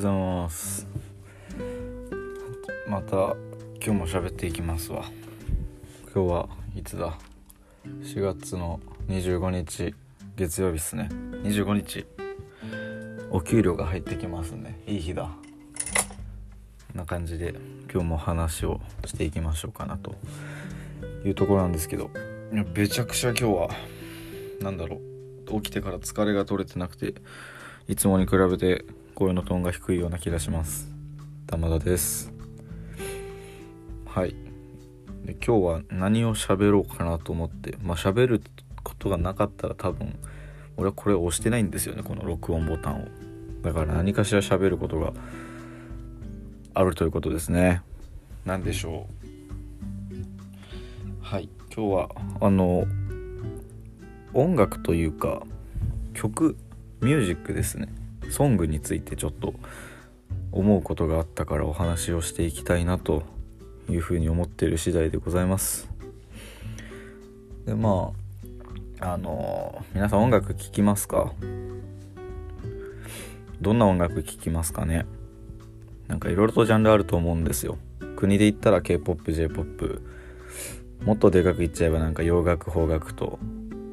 ございます。また今日も喋っていきますわ。今日はいつだ？4月の25日月曜日っすね。25日。お給料が入ってきますね。いい日だ。こんな感じで今日も話をしていきましょうかなというところなんですけど。めちゃくちゃ今日は何だろう。起きてから疲れが取れてなくていつもに比べて声のトーンが低いような気がします玉田ですはいで今日は何を喋ろうかなと思ってまあ喋ることがなかったら多分俺はこれを押してないんですよねこの録音ボタンをだから何かしら喋ることがあるということですね何でしょうはい今日はあの音楽というか曲ミュージックですねソングについてちょっと思うことがあったからお話をしていきたいなというふうに思っている次第でございます。でまああの皆さん音楽聴きますか？どんな音楽聴きますかね？なんかいろいろとジャンルあると思うんですよ。国で言ったら K-POP、J-POP もっとでかく言っちゃえばなんか洋楽邦楽と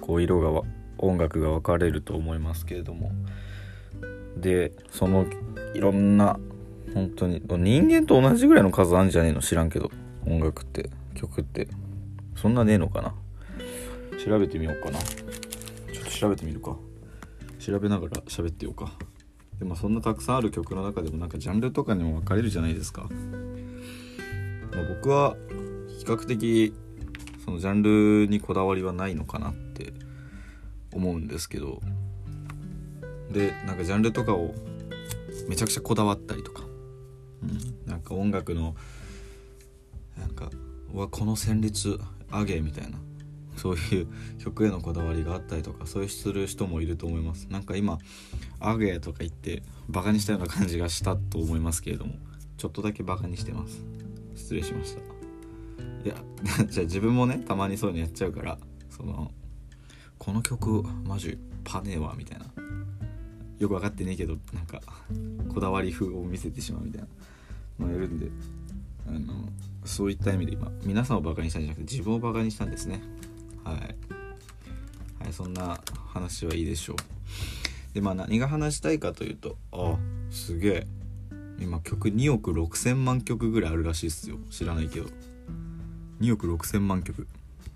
こう色が音楽が分かれると思いますけれども。でそのいろんな本当に人間と同じぐらいの数あんじゃねえの知らんけど音楽って曲って。そんなねえのかな？調べてみようかな。ちょっと調べてみるか。調べながら喋ってようか。でもそんなたくさんある曲の中でもなんかジャンルとかにも分かれるじゃないですか、ま、僕は比較的そのジャンルにこだわりはないのかなって思うんですけど。でなんかジャンルとかをめちゃくちゃこだわったりとか、うん、なんか音楽のなんかわこの旋律アゲみたいな。そういう曲へのこだわりがあったりとかそういうする人もいると思います。なんか今アゲとか言ってバカにしたような感じがしたと思いますけれども。ちょっとだけバカにしてます。失礼しました。いや じゃあ自分もねたまにそういうのやっちゃうからそのこの曲マジパネーわみたいな。よく分かってねえけどなんかこだわり風を見せてしまうみたいな。のやるんであのそういった意味で今皆さんをバカにしたんじゃなくて自分をバカにしたんですね。はい、はい、そんな話はいいでしょう。でまあ何が話したいかというとあすげえ。今曲2億6,000万曲ぐらいあるらしいっすよ。知らないけど。2億6,000万曲。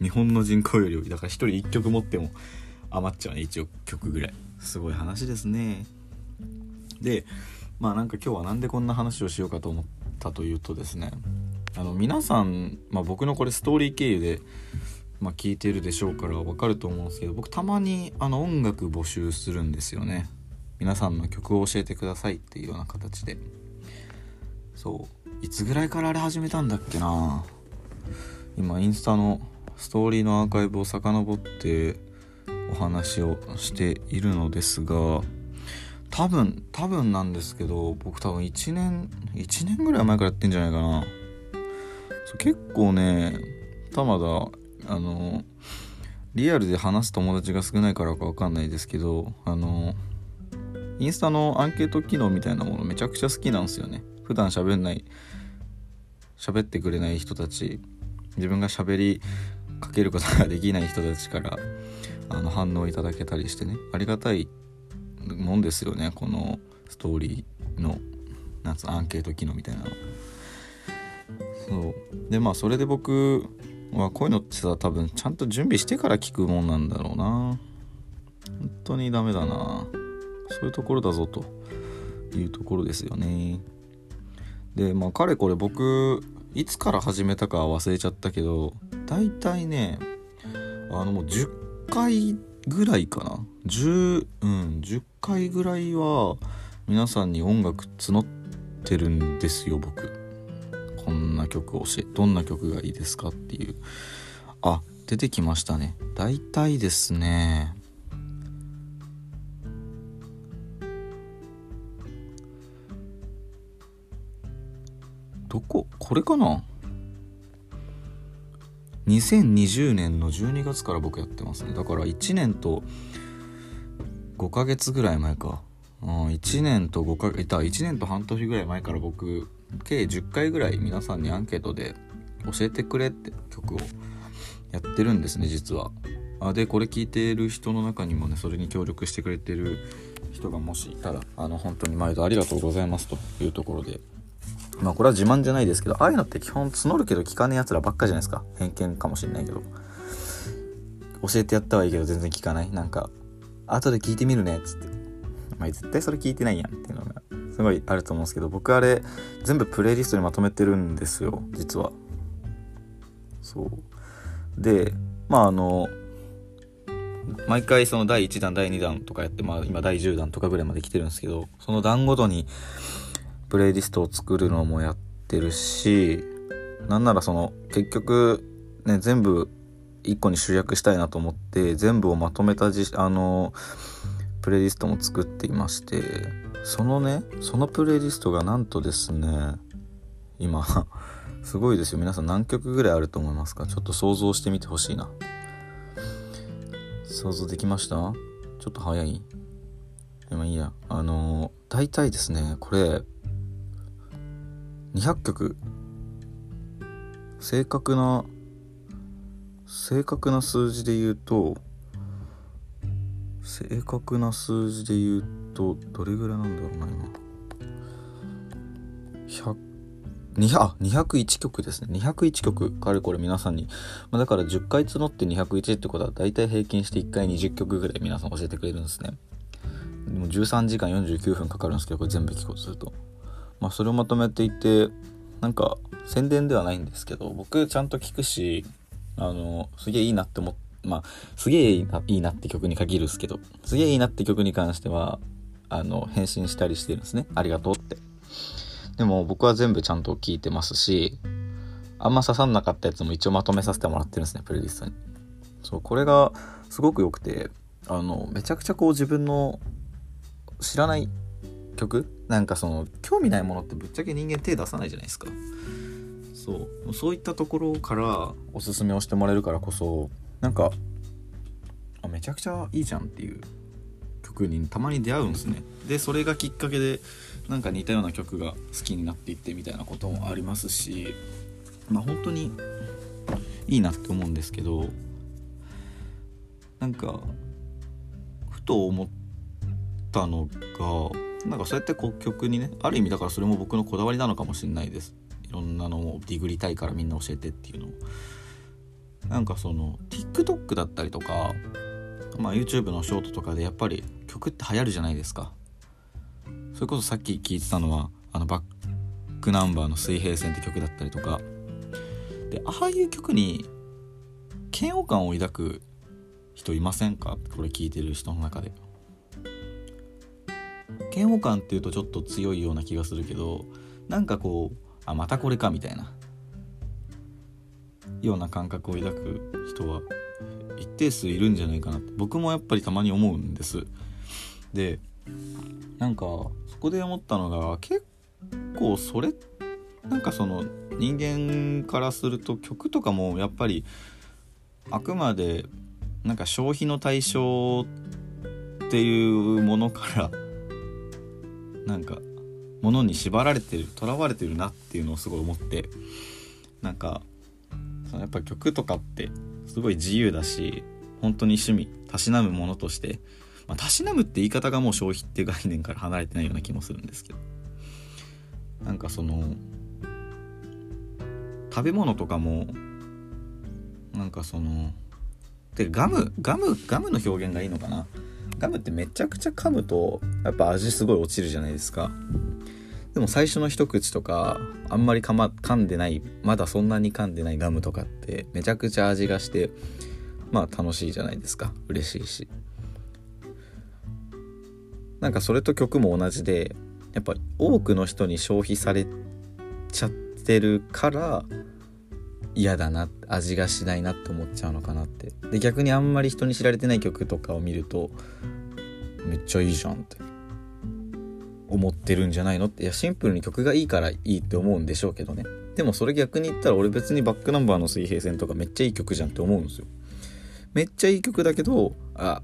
日本の人口よりだから1人1曲持っても余っちゃうね1億曲ぐらい。すごい話ですね。でまあなんか今日は何でこんな話をしようかと思ったというとですねあの皆さん、まあ、僕のこれストーリー経由で、まあ、聞いてるでしょうから分かると思うんですけど僕たまにあの音楽募集するんですよね。皆さんの曲を教えてくださいっていうような形で。そう。いつぐらいからあれ始めたんだっけな。今インスタのストーリーのアーカイブを遡ってお話をしているのですが多分多分なんですけど僕多分1年1年ぐらい前からやってんじゃないかな。結構ね玉田あのリアルで話す友達が少ないからか分かんないですけどあのインスタのアンケート機能みたいなものめちゃくちゃ好きなんですよね。普段喋んない喋ってくれない人たち。自分が喋りかけることができない人たちから。あの反応いただけたりしてねありがたいもんですよねこのストーリーのなんつアンケート機能みたいなの。そう。でまあそれで僕はこういうのってさ多分ちゃんと準備してから聞くもんなんだろうな。本当にダメだな。そういうところだぞというところですよね。でまあかれこれ僕いつから始めたか忘れちゃったけど大体ねあのもう10回ぐらいかな。10うん10回ぐらいは皆さんに音楽募ってるんですよ僕。こんな曲教えどんな曲がいいですかっていう。あ出てきましたね。大体ですね。どこ？これかな？2020年の12月から僕やってますね。だから1年と5ヶ月ぐらい前か。うん1年と5かいた1年と半年ぐらい前から僕計10回ぐらい皆さんにアンケートで教えてくれって曲をやってるんですね実は。あでこれ聞いてる人の中にもねそれに協力してくれてる人がもしいたらあの本当に毎度ありがとうございますというところでまあこれは自慢じゃないですけどああいうのって基本募るけど聞かねえやつらばっかじゃないですか。偏見かもしれないけど。教えてやったはいいけど全然聞かない。なんか後で聞いてみるねっつって。まあ絶対それ聞いてないやんっていうのがすごいあると思うんですけど僕あれ全部プレイリストにまとめてるんですよ実は。そう。でまああの毎回その第1弾第2弾とかやってまあ今第10弾とかぐらいまで来てるんですけどその段ごとにプレイリストを作るのもやってるしなんならその結局ね全部1個に集約したいなと思って全部をまとめたじあのプレイリストも作っていましてそのねそのプレイリストがなんとですね今 すごいですよ。皆さん何曲ぐらいあると思いますか？ちょっと想像してみてほしいな。想像できました？ちょっと早い？でもいいや。あの、大体ですねこれ200曲。正確な正確な数字で言うと正確な数字で言うとどれぐらいなんだろうな今。100 200あ201曲ですね。201曲。かれこれ皆さんに、まあ、だから10回募って201ってことは大体平均して1回20曲ぐらい皆さん教えてくれるんですね。でも13時間49分かかるんですけどこれ全部聞こうとすると。まあそれをまとめていてなんか宣伝ではないんですけど僕ちゃんと聞くしあのすげえいいなって思ってまあすげえいいなって曲に限るっすけどすげえいいなって曲に関してはあの返信したりしてるんですねありがとうってでも僕は全部ちゃんと聞いてますし、あんま刺さんなかったやつも一応まとめさせてもらってるんですね、プレイリストに。そう、これがすごく良くて、あの、めちゃくちゃこう自分の知らない曲？なんかその、興味ないものってぶっちゃけ人間手出さないじゃないですか。そう。そういったところからおすすめをしてもらえるからこそ、なんか、あめちゃくちゃいいじゃんっていう曲にたまに出会うんですね。で、それがきっかけで、なんか似たような曲が好きになっていってみたいなこともありますしまあ本当にいいなって思うんですけどなんかふと思ったのがなんかそうやってこう曲にねある意味だからそれも僕のこだわりなのかもしれないです。いろんなのをディグりたいからみんな教えてっていうのをなんかその TikTok だったりとかまあ YouTube のショートとかでやっぱり曲って流行るじゃないですか。それこそさっき聞いてたのはあのバックナンバーの「水平線」って曲だったりとか。でああいう曲に嫌悪感を抱く人いませんか？これ聞いてる人の中で。嫌悪感っていうとちょっと強いような気がするけどなんかこうあまたこれかみたいな。ような感覚を抱く人は一定数いるんじゃないかなって。僕もやっぱりたまに思うんです。でなんかそこで思ったのが結構それなんかその人間からすると曲とかもやっぱりあくまでなんか消費の対象っていうものからなんかものに縛られてるとらわれてるなっていうのをすごい思ってなんかそのやっぱ曲とかってすごい自由だし本当に趣味たしなむものとしてまあ、たしなむって言い方がもう消費っていう概念から離れてないような気もするんですけど。なんかその食べ物とかもなんかそのでガムガムガムの表現がいいのかなガムってめちゃくちゃ噛むとやっぱ味すごい落ちるじゃないですか。でも最初の一口とかあんまり噛,、ま、噛んでないまだそんなに噛んでないガムとかってめちゃくちゃ味がしてまあ楽しいじゃないですか。嬉しいし。なんかそれと曲も同じでやっぱ多くの人に消費されちゃってるから嫌だな味がしないなって思っちゃうのかなって。で逆にあんまり人に知られてない曲とかを見るとめっちゃいいじゃんって。思ってるんじゃないのって。いやシンプルに曲がいいからいいって思うんでしょうけどね。でもそれ逆に言ったら俺別にバックナンバーの水平線とかめっちゃいい曲じゃんって思うんですよ。めっちゃいい曲だけどあ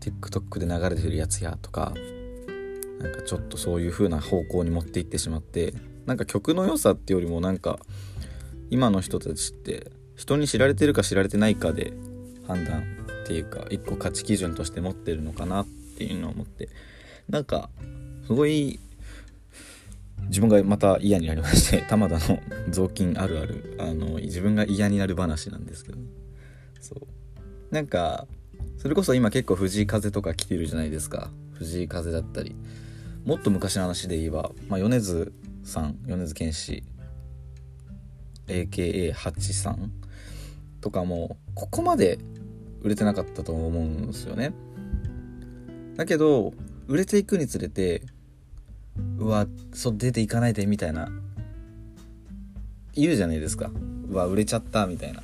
TikTok で流れてるやつやとかなんかちょっとそういう風な方向に持っていってしまってなんか曲の良さってよりもなんか今の人たちって人に知られてるか知られてないかで判断っていうか一個価値基準として持ってるのかなっていうのを思って。なんかすごい自分がまた嫌になりまして 玉田の雑巾あるあるあの自分が嫌になる話なんですけど。そう。なんかそれこそ今結構藤井風とか来てるじゃないですか。藤井風だったり。もっと昔の話で言えば、まあ、米津さん米津玄師 AKA8 さんとかもここまで売れてなかったと思うんですよね。だけど売れていくにつれてうわそう出ていかないでみたいな言うじゃないですか。うわ売れちゃったみたいな。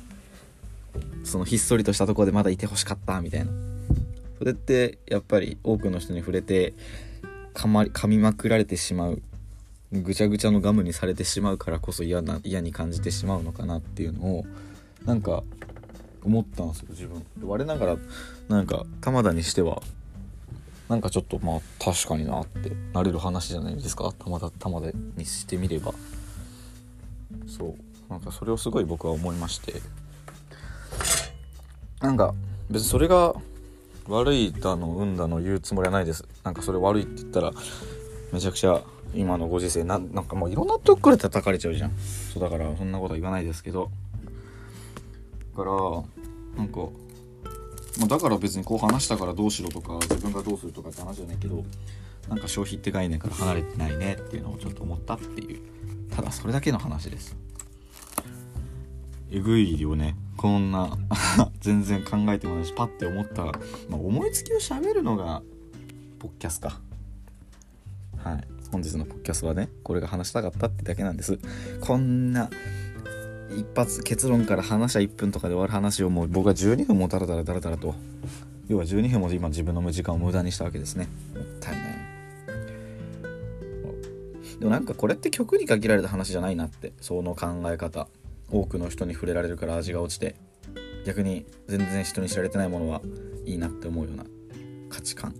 そのひっそりとしたとこでまだいてほしかったみたいな。それってやっぱり多くの人に触れて噛ま噛みまくられてしまうぐちゃぐちゃのガムにされてしまうからこそ嫌な嫌に感じてしまうのかなっていうのをなんか思ったんですよ自分。我ながらなんか玉田にしてはなんかちょっとまあ確かになってなれる話じゃないですか。玉田玉田にしてみれば。そう。なんかそれをすごい僕は思いまして。なんか別にそれが悪いだの運だの言うつもりはないです。なんかそれ悪いって言ったらめちゃくちゃ今のご時世。ななんかもういろんなとこから叩かれちゃうじゃん。そうだからそんなことは言わないですけど。だからなんか、まあ、だから別にこう話したからどうしろとか自分がどうするとかって話じゃないけどなんか消費って概念から離れてないねっていうのをちょっと思ったっていう。ただそれだけの話です。えぐいよね。こんな 全然考えてもないしパッて思った、まあ、思いつきを喋るのがポッキャスか。はい。本日のポッキャスはねこれが話したかったってだけなんです。こんな一発結論から話は1分とかで終わる話をもう僕は12分もダラダラダラダラと。要は12分も今自分の時間を無駄にしたわけですね。もったいない。でもなんかこれって曲に限られた話じゃないなって。その考え方。多くの人に触れられるから味が落ちて。逆に全然人に知られてないものはいいなって思うような価値観。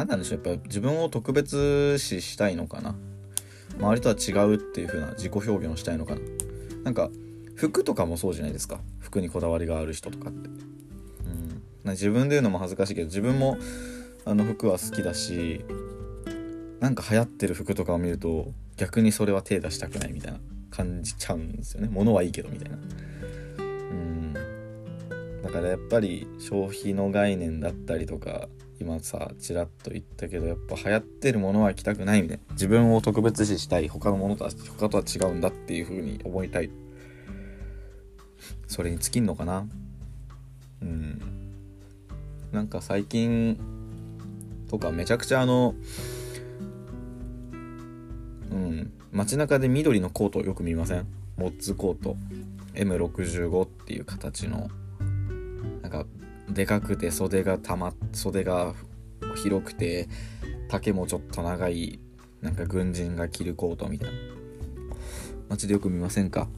何なんでしょうやっぱ自分を特別視したいのかな。周りとは違うっていう風な自己表現をしたいのかな。なんか服とかもそうじゃないですか。服にこだわりがある人とかって。うん。自分で言うのも恥ずかしいけど自分もあの服は好きだしなんか流行ってる服とかを見ると逆にそれは手出したくないみたいな感じちゃうんですよね。物はいいけどみたいな。うん。だからやっぱり消費の概念だったりとか今さちらっと言ったけどやっぱ流行ってるものは着たくないみたいな。自分を特別視したい他のものとは他とは違うんだっていう風に思いたい。それに尽きんのかな？うん。なんか最近とかめちゃくちゃあのうん。街中で緑のコートよく見ません？モッツコート。M65 っていう形の。なんかでかくて袖がたま袖が広くて丈もちょっと長いなんか軍人が着るコートみたいな。街でよく見ませんか？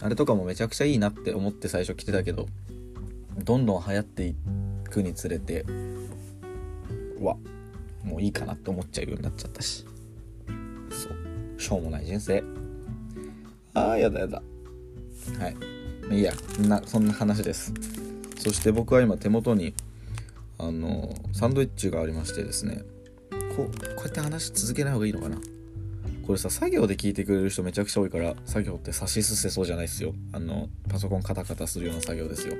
あれとかもめちゃくちゃいいなって思って最初着てたけどどんどん流行っていくにつれてうわもういいかなって思っちゃうようになっちゃったし。そう。しょうもない人生。ああやだやだ。はいい。いやなそんな話です。そして僕は今手元にあのサンドイッチがありましてですね。こうこうやって話続けない方がいいのかな。これさ作業で聞いてくれる人めちゃくちゃ多いから作業って差しすせそうじゃないですよ。あのパソコンカタカタするような作業ですよ。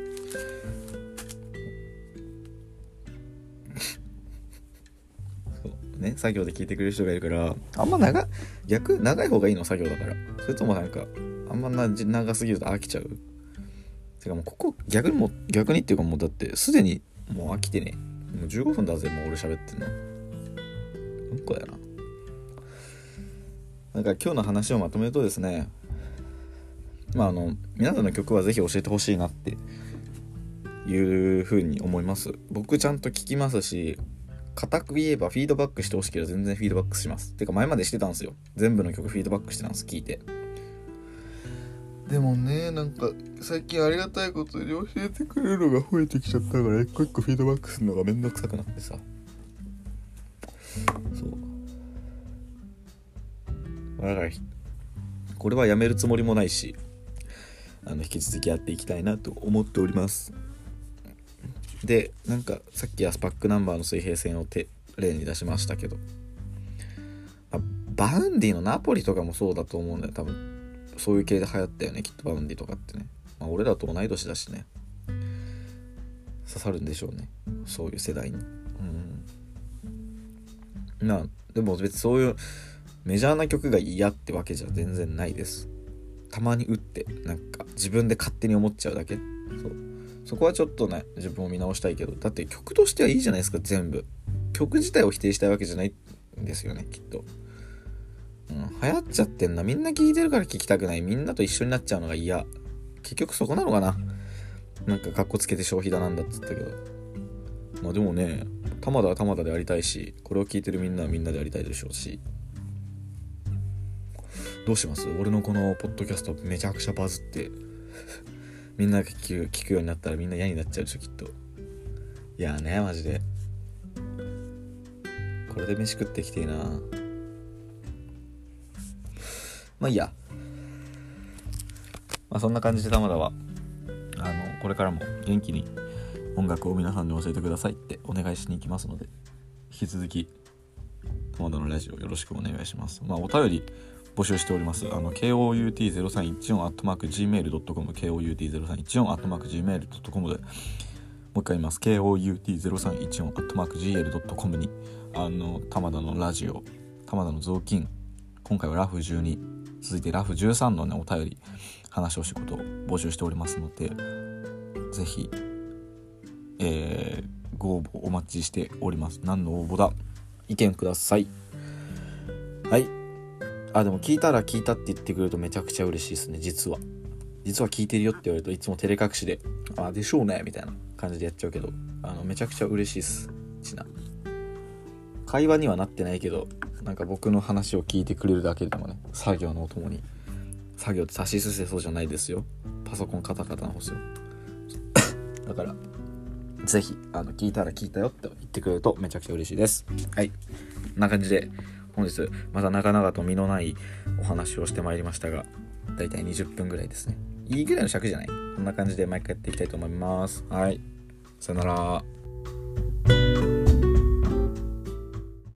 そう。ね作業で聞いてくれる人がいるからあんま長逆長い方がいいの作業だから。それともなんかあんまな長すぎると飽きちゃうてかもうここ逆にも逆にっていうかもうだってすでにもう飽きてねもう15分だぜもう俺喋ってんの。うんこやな。なんか今日の話をまとめるとですね。まああの皆さんの曲は是非教えてほしいなって。いうふうに思います。僕ちゃんと聞きますし固く言えばフィードバックしてほしければ全然フィードバックします。てか前までしてたんですよ。全部の曲フィードバックしてたんです聞いて。でもねなんか最近ありがたいことに教えてくれるのが増えてきちゃったから一個一個フィードバックするのがめんどくさくなってさ。そう。だからこれはやめるつもりもないしあの引き続きやっていきたいなと思っております。でなんかさっきはスパックナンバーの水平線を例に出しましたけど、あ、 Vaundy のナポリとかもそうだと思うんだよ多分。そういう系で流行ったよねきっとバウンディとかってね、まあ、俺らと同い年だしね。刺さるんでしょうね。そういう世代に。うん。まあでも別にそういうメジャーな曲が嫌ってわけじゃ全然ないです。たまに打ってなんか自分で勝手に思っちゃうだけ。そう。そこはちょっとね自分を見直したいけど。だって曲としてはいいじゃないですか全部。曲自体を否定したいわけじゃないんですよねきっと、うん、流行っちゃってんな。みんな聴いてるから聴きたくない。みんなと一緒になっちゃうのが嫌。結局そこなのかな。なんかかっこつけて消費だなんだっつったけど。まあでもね玉田は玉田でありたいしこれを聞いてるみんなはみんなでありたいでしょうし。どうします？俺のこのポッドキャストめちゃくちゃバズって。みんなが聞く聞くようになったらみんな嫌になっちゃうでしょきっと。いやねマジで。これで飯食ってきてえな。まあいいやまあそんな感じで玉田はあのこれからも元気に音楽を皆さんに教えてくださいってお願いしに行きますので引き続き玉田のラジオよろしくお願いしますまあお便り募集しております。あの、kout0314-gmail.com、kout0314-gmail.com で、もう一回言います。kout0314-gl.com に、あの、玉田のラジオ、玉田の雑巾、今回はラフ12、続いてラフ13のね、お便り、話をしことを募集しておりますので、ぜひ、えー、ご応募お待ちしております。何の応募だ？意見ください。はい。あでも聞いたら聞いたって言ってくれるとめちゃくちゃ嬉しいですね実は実は聞いてるよって言われるといつも照れ隠しで「あでしょうね」みたいな感じでやっちゃうけどあのめちゃくちゃ嬉しいっすちな会話にはなってないけどなんか僕の話を聞いてくれるだけでもね作業のお供に作業って差しすせそうじゃないですよ。パソコンカタカタのすよ だから是非あの聞いたら聞いたよって言ってくれるとめちゃくちゃ嬉しいです。はい。こんな感じで本日また長々と身のないお話をしてまいりましたがだいたい20分ぐらいですね。いいぐらいの尺じゃない？こんな感じで毎回やっていきたいと思います。はい。さよなら。